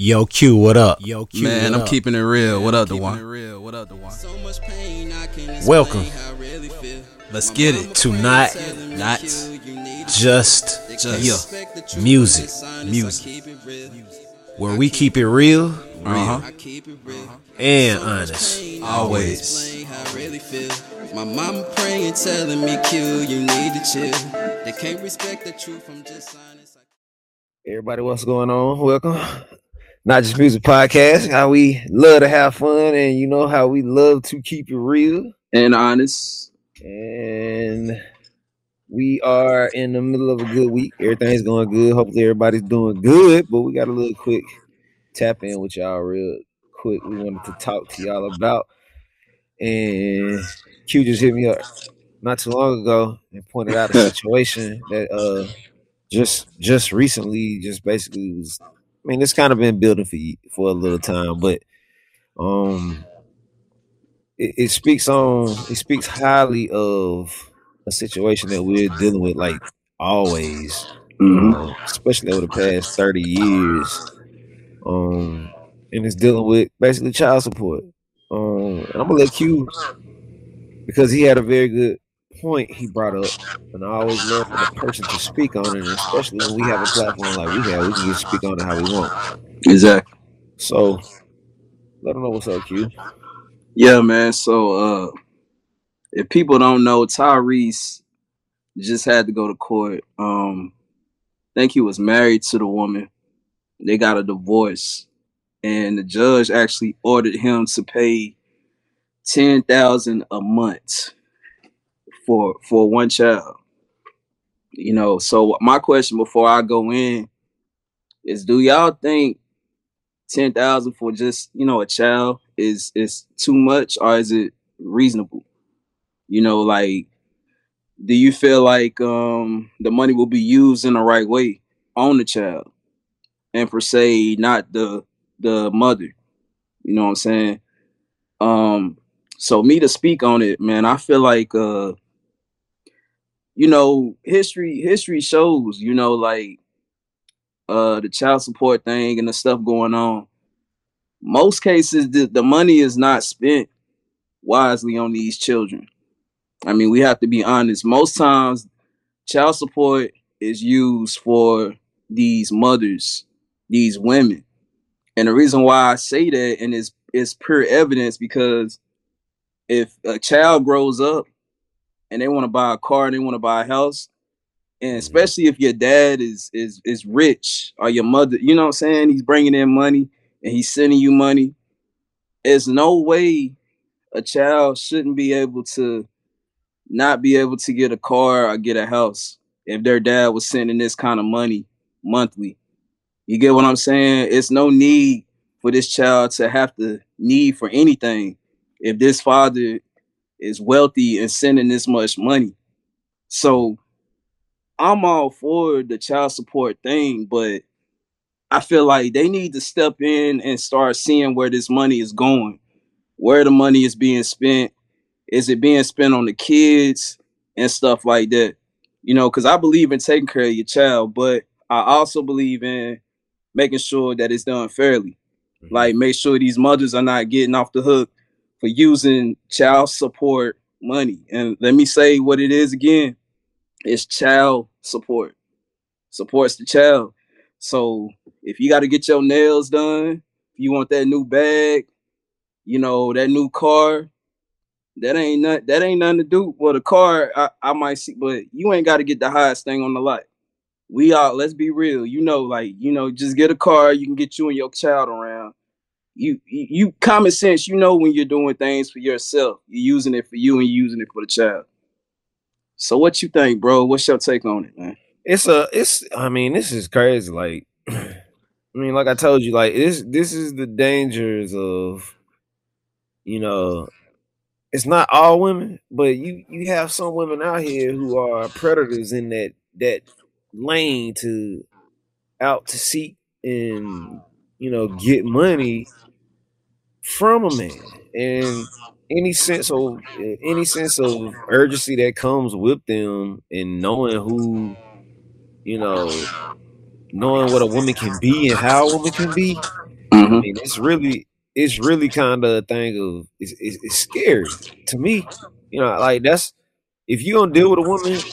Yo, Q, what up? Yo, Q, Man, what I'm up? keeping it real. what up, the Keeping one? it real. What up, the one? Welcome Let's get it. to not Not just just music, music. where we keep it real Uh huh. and honest. Always. My mama praying, telling me, Q, you need to chill. They can't respect the truth. I'm just honest. Everybody, what's going on? Welcome. Not just music podcast. How we love to have fun, and you know how we love to keep it real. And honest. And we are in the middle of a good week. Everything's going good. Hopefully, everybody's doing good. But we got a little quick tap in with y'all, real quick. We wanted to talk to y'all about. And Q just hit me up not too long ago and pointed out a situation that uh just just recently just basically was mean it's kind of been building for for a little time, but um it, it speaks on it speaks highly of a situation that we're dealing with like always, Mm-hmm. uh, especially over the past 30 years. Um and it's dealing with basically child support. Um and I'm gonna let Q because he had a very good point he brought up, and I always love for the person to speak on it, especially when we have a platform like we have, we can just speak on it how we want. Exactly. So let them know what's up, Q. Yeah, man. So uh if people don't know, Tyrese just had to go to court. Um I think he was married to the woman. They got a divorce. And the judge actually ordered him to pay ten thousand a month for for one child. You know, so my question before I go in is do y'all think ten thousand for just, you know, a child is is too much or is it reasonable? You know, like do you feel like um the money will be used in the right way on the child and per se not the the mother? You know what I'm saying? Um so me to speak on it, man, I feel like uh you know, history history shows, you know, like uh the child support thing and the stuff going on. Most cases the, the money is not spent wisely on these children. I mean, we have to be honest. Most times child support is used for these mothers, these women. And the reason why I say that and it's it's pure evidence because if a child grows up and they want to buy a car and they want to buy a house, and mm-hmm. especially if your dad is is is rich or your mother, you know what I'm saying? He's bringing in money and he's sending you money. There's no way a child shouldn't be able to not be able to get a car or get a house if their dad was sending this kind of money monthly. You get what I'm saying? It's no need for this child to have to need for anything if this father is wealthy and sending this much money. So I'm all for the child support thing, but I feel like they need to step in and start seeing where this money is going, where the money is being spent. Is it being spent on the kids and stuff like that? You know, because I believe in taking care of your child, but I also believe in making sure that it's done fairly. Mm-hmm. Like, make sure these mothers are not getting off the hook for using child support money. And let me say what it is again it's child support, supports the child. So if you got to get your nails done, if you want that new bag, you know, that new car, that ain't not, that ain't nothing to do. Well, the car I, I might see, but you ain't got to get the highest thing on the lot. We all let's be real. You know, like you know, just get a car. You can get you and your child around. You, you, common sense. You know when you're doing things for yourself, you're using it for you and using it for the child. So what you think, bro? What's your take on it, man? It's a it's I mean, this is crazy. Like I mean, like I told you, like this this is the dangers of you know it's not all women, but you you have some women out here who are predators in that that lane to out to seek and you know get money from a man and any sense of any sense of urgency that comes with them and knowing who you know knowing what a woman can be and how a woman can be I Mhm. mean, it's really it's really kind of a thing of it's, it's, it's scary to me. You know, like that's if you don't deal with a woman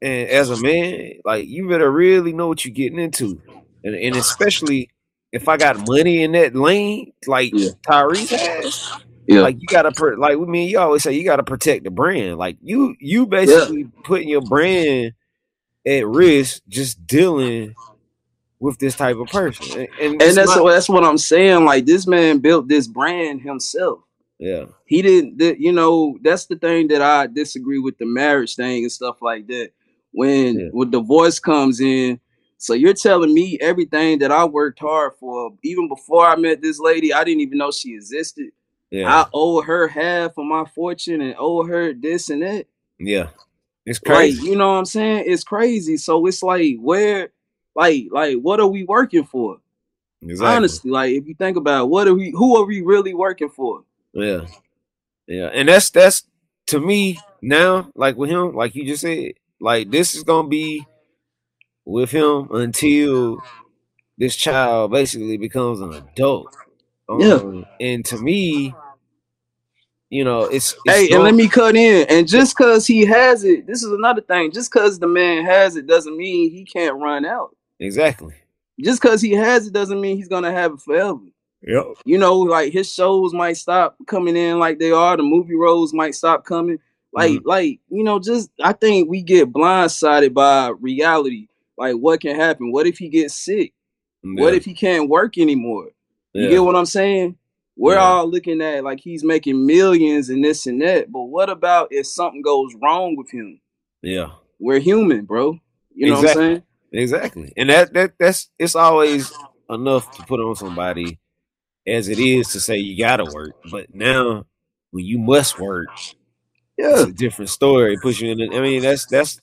and as a man, like you better really know what you're getting into, and and especially if I got money in that lane, like Yeah. Tyrese has, Yeah. like you gotta pr- like with me. You always say you gotta protect the brand. Like you you basically putting your brand at risk just dealing with this type of person, and, and, and that's not- that's what I'm saying. Like this man built this brand himself. yeah. He didn't. th- You know, that's the thing that I disagree with the marriage thing and stuff like that. When Yeah. when divorce comes in, so you're telling me everything that I worked hard for, even before I met this lady, I didn't even know she existed. Yeah, I owe her half of my fortune and owe her this and that. yeah, it's Like, crazy. you know what I'm saying? It's crazy. So it's like, where, like, like, what are we working for? exactly. Honestly, like, if you think about it, what are we? Who are we really working for? Yeah, yeah, and that's that's to me now. Like with him, like you just said, like this is gonna be with him until this child basically becomes an adult. Yeah. Um, and to me, you know, it's, it's Hey, and let me cut in. And just because he has it, this is another thing. Just because the man has it doesn't mean he can't run out. exactly. Just because he has it doesn't mean he's gonna have it forever. Yep. You know, like his shows might stop coming in like they are. The movie roles might stop coming. Like, Mm-hmm. like you know, just I think we get blindsided by reality. Like, what can happen? What if he gets sick? What if he can't work anymore? You get what I'm saying? We're Yeah. all looking at like he's making millions and this and that. But what about if something goes wrong with him? Yeah. We're human, bro. You know what I'm saying? Exactly. And that that that's it's always enough to put on somebody as it is to say you gotta work. But now when you must work, Yeah. it's a different story. It puts you in the, I mean, that's that's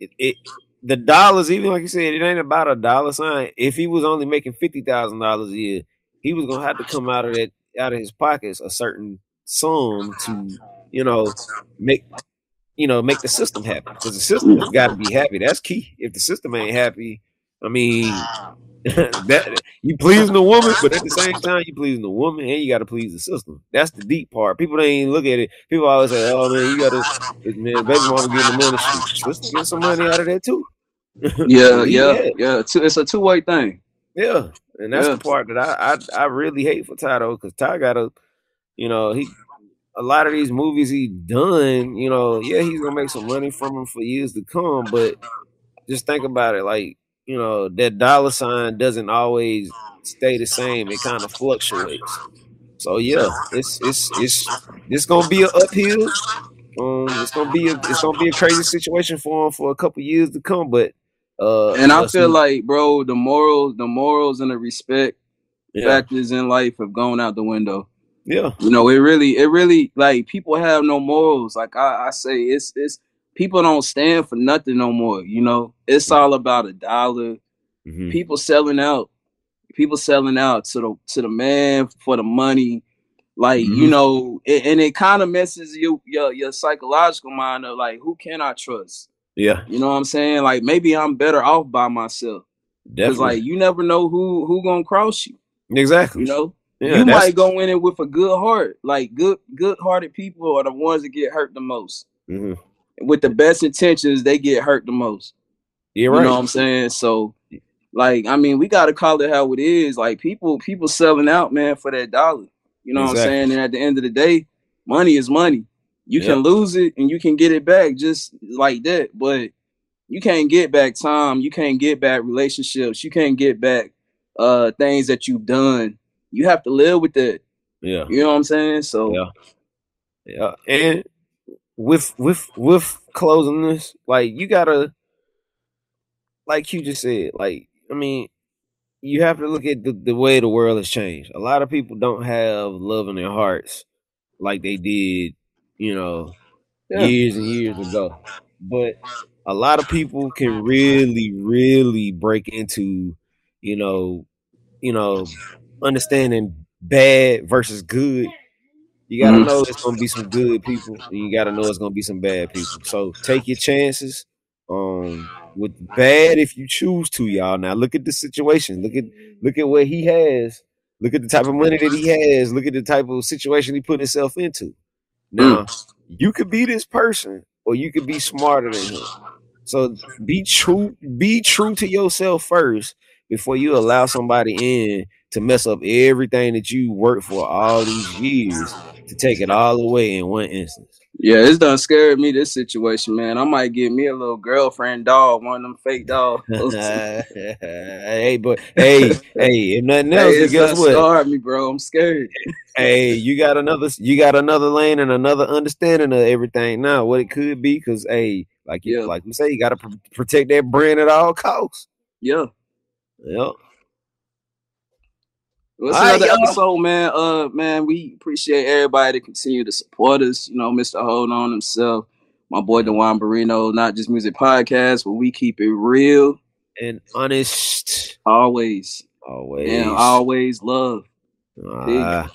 it, it the dollars, even like you said, it ain't about a dollar sign. If he was only making fifty thousand dollars a year, he was gonna have to come out of that out of his pockets a certain sum to, you know, make you know, make the system happy. Because the system has got to be happy. That's key. If the system ain't happy, I mean, that you pleasing the woman, but at the same time, you pleasing the woman and you got to please the system. That's the deep part. People don't even look at it. People always say, "Oh man, you got to, man, baby mama getting the money. Sister get some money out of that too." Yeah, yeah, yeah. It's a two way thing. Yeah, and that's Yeah. the part that I I, I really hate for Ty though, because Ty got to, you know, he a lot of these movies he done, you know, yeah, he's gonna make some money from them for years to come, but just think about it, like you know, that dollar sign doesn't always stay the same; it kind of fluctuates. So yeah, it's it's it's it's gonna be an uphill. Um, it's gonna be a it's gonna be a crazy situation for him for a couple years to come, but uh, And I feel like, bro, the morals, the morals and the respect yeah, factors in life have gone out the window. yeah, You know, it really, it really like people have no morals. Like I, I say, it's it's people don't stand for nothing no more. You know, it's all about a dollar. Mhm. People selling out, people selling out to the to the man for the money. Like you Mhm. know, it, and it kind of messes you your your psychological mind of like, who can I trust? yeah, You know what I'm saying? Like maybe I'm better off by myself. Definitely. like you never know who who gonna cross you. Exactly. You know, yeah, you might go in it with a good heart. Like good good hearted people are the ones that get hurt the most. mhm. With the best intentions, they get hurt the most. You're You know what I'm saying? So, like, I mean, we gotta call it how it is. Like people people selling out, man, for that dollar. You know what I'm saying? And at the end of the day, money is money. You can lose it and you can get it back just like that, but you can't get back time. You can't get back relationships. You can't get back uh things that you've done. You have to live with that. yeah, You know what I'm saying? So Yeah. yeah. And with with with closing this, like you gotta, like you just said, like I mean, you have to look at the, the way the world has changed. A lot of people don't have love in their hearts like they did, you know, Yeah. years and years ago. But a lot of people can really, really break into, you know, you know, understanding bad versus good. You gotta Mhm. know it's gonna be some good people, and you gotta know it's gonna be some bad people. So take your chances. Um, with bad if you choose to, y'all. Now look at the situation. Look at look at what he has. Look at the type of money that he has. Look at the type of situation he put himself into. Now, Mm. you could be this person, or you could be smarter than him. So be true, be true to yourself first before you allow somebody in to mess up everything that you worked for all these years to take it all away in one instance. Yeah, it's done scared me this situation, man. I might get me a little girlfriend dog, one of them fake dogs. hey, hey, but hey, hey, if nothing else, it's guess what? scarred me, bro. I'm scared. Hey, you got another, you got another lane and another understanding of everything now. What it could be, because hey, like you, Yeah. like we say, you got to pr- protect that brand at all costs. Yeah. Yep. Well, it's All right, another y'all. episode, man. Uh, man, we appreciate everybody to continue to support us. You know, Mr. Hold On himself, my boy Duan Barino, not just music podcast, but we keep it real And honest, always always. and always love. Ah,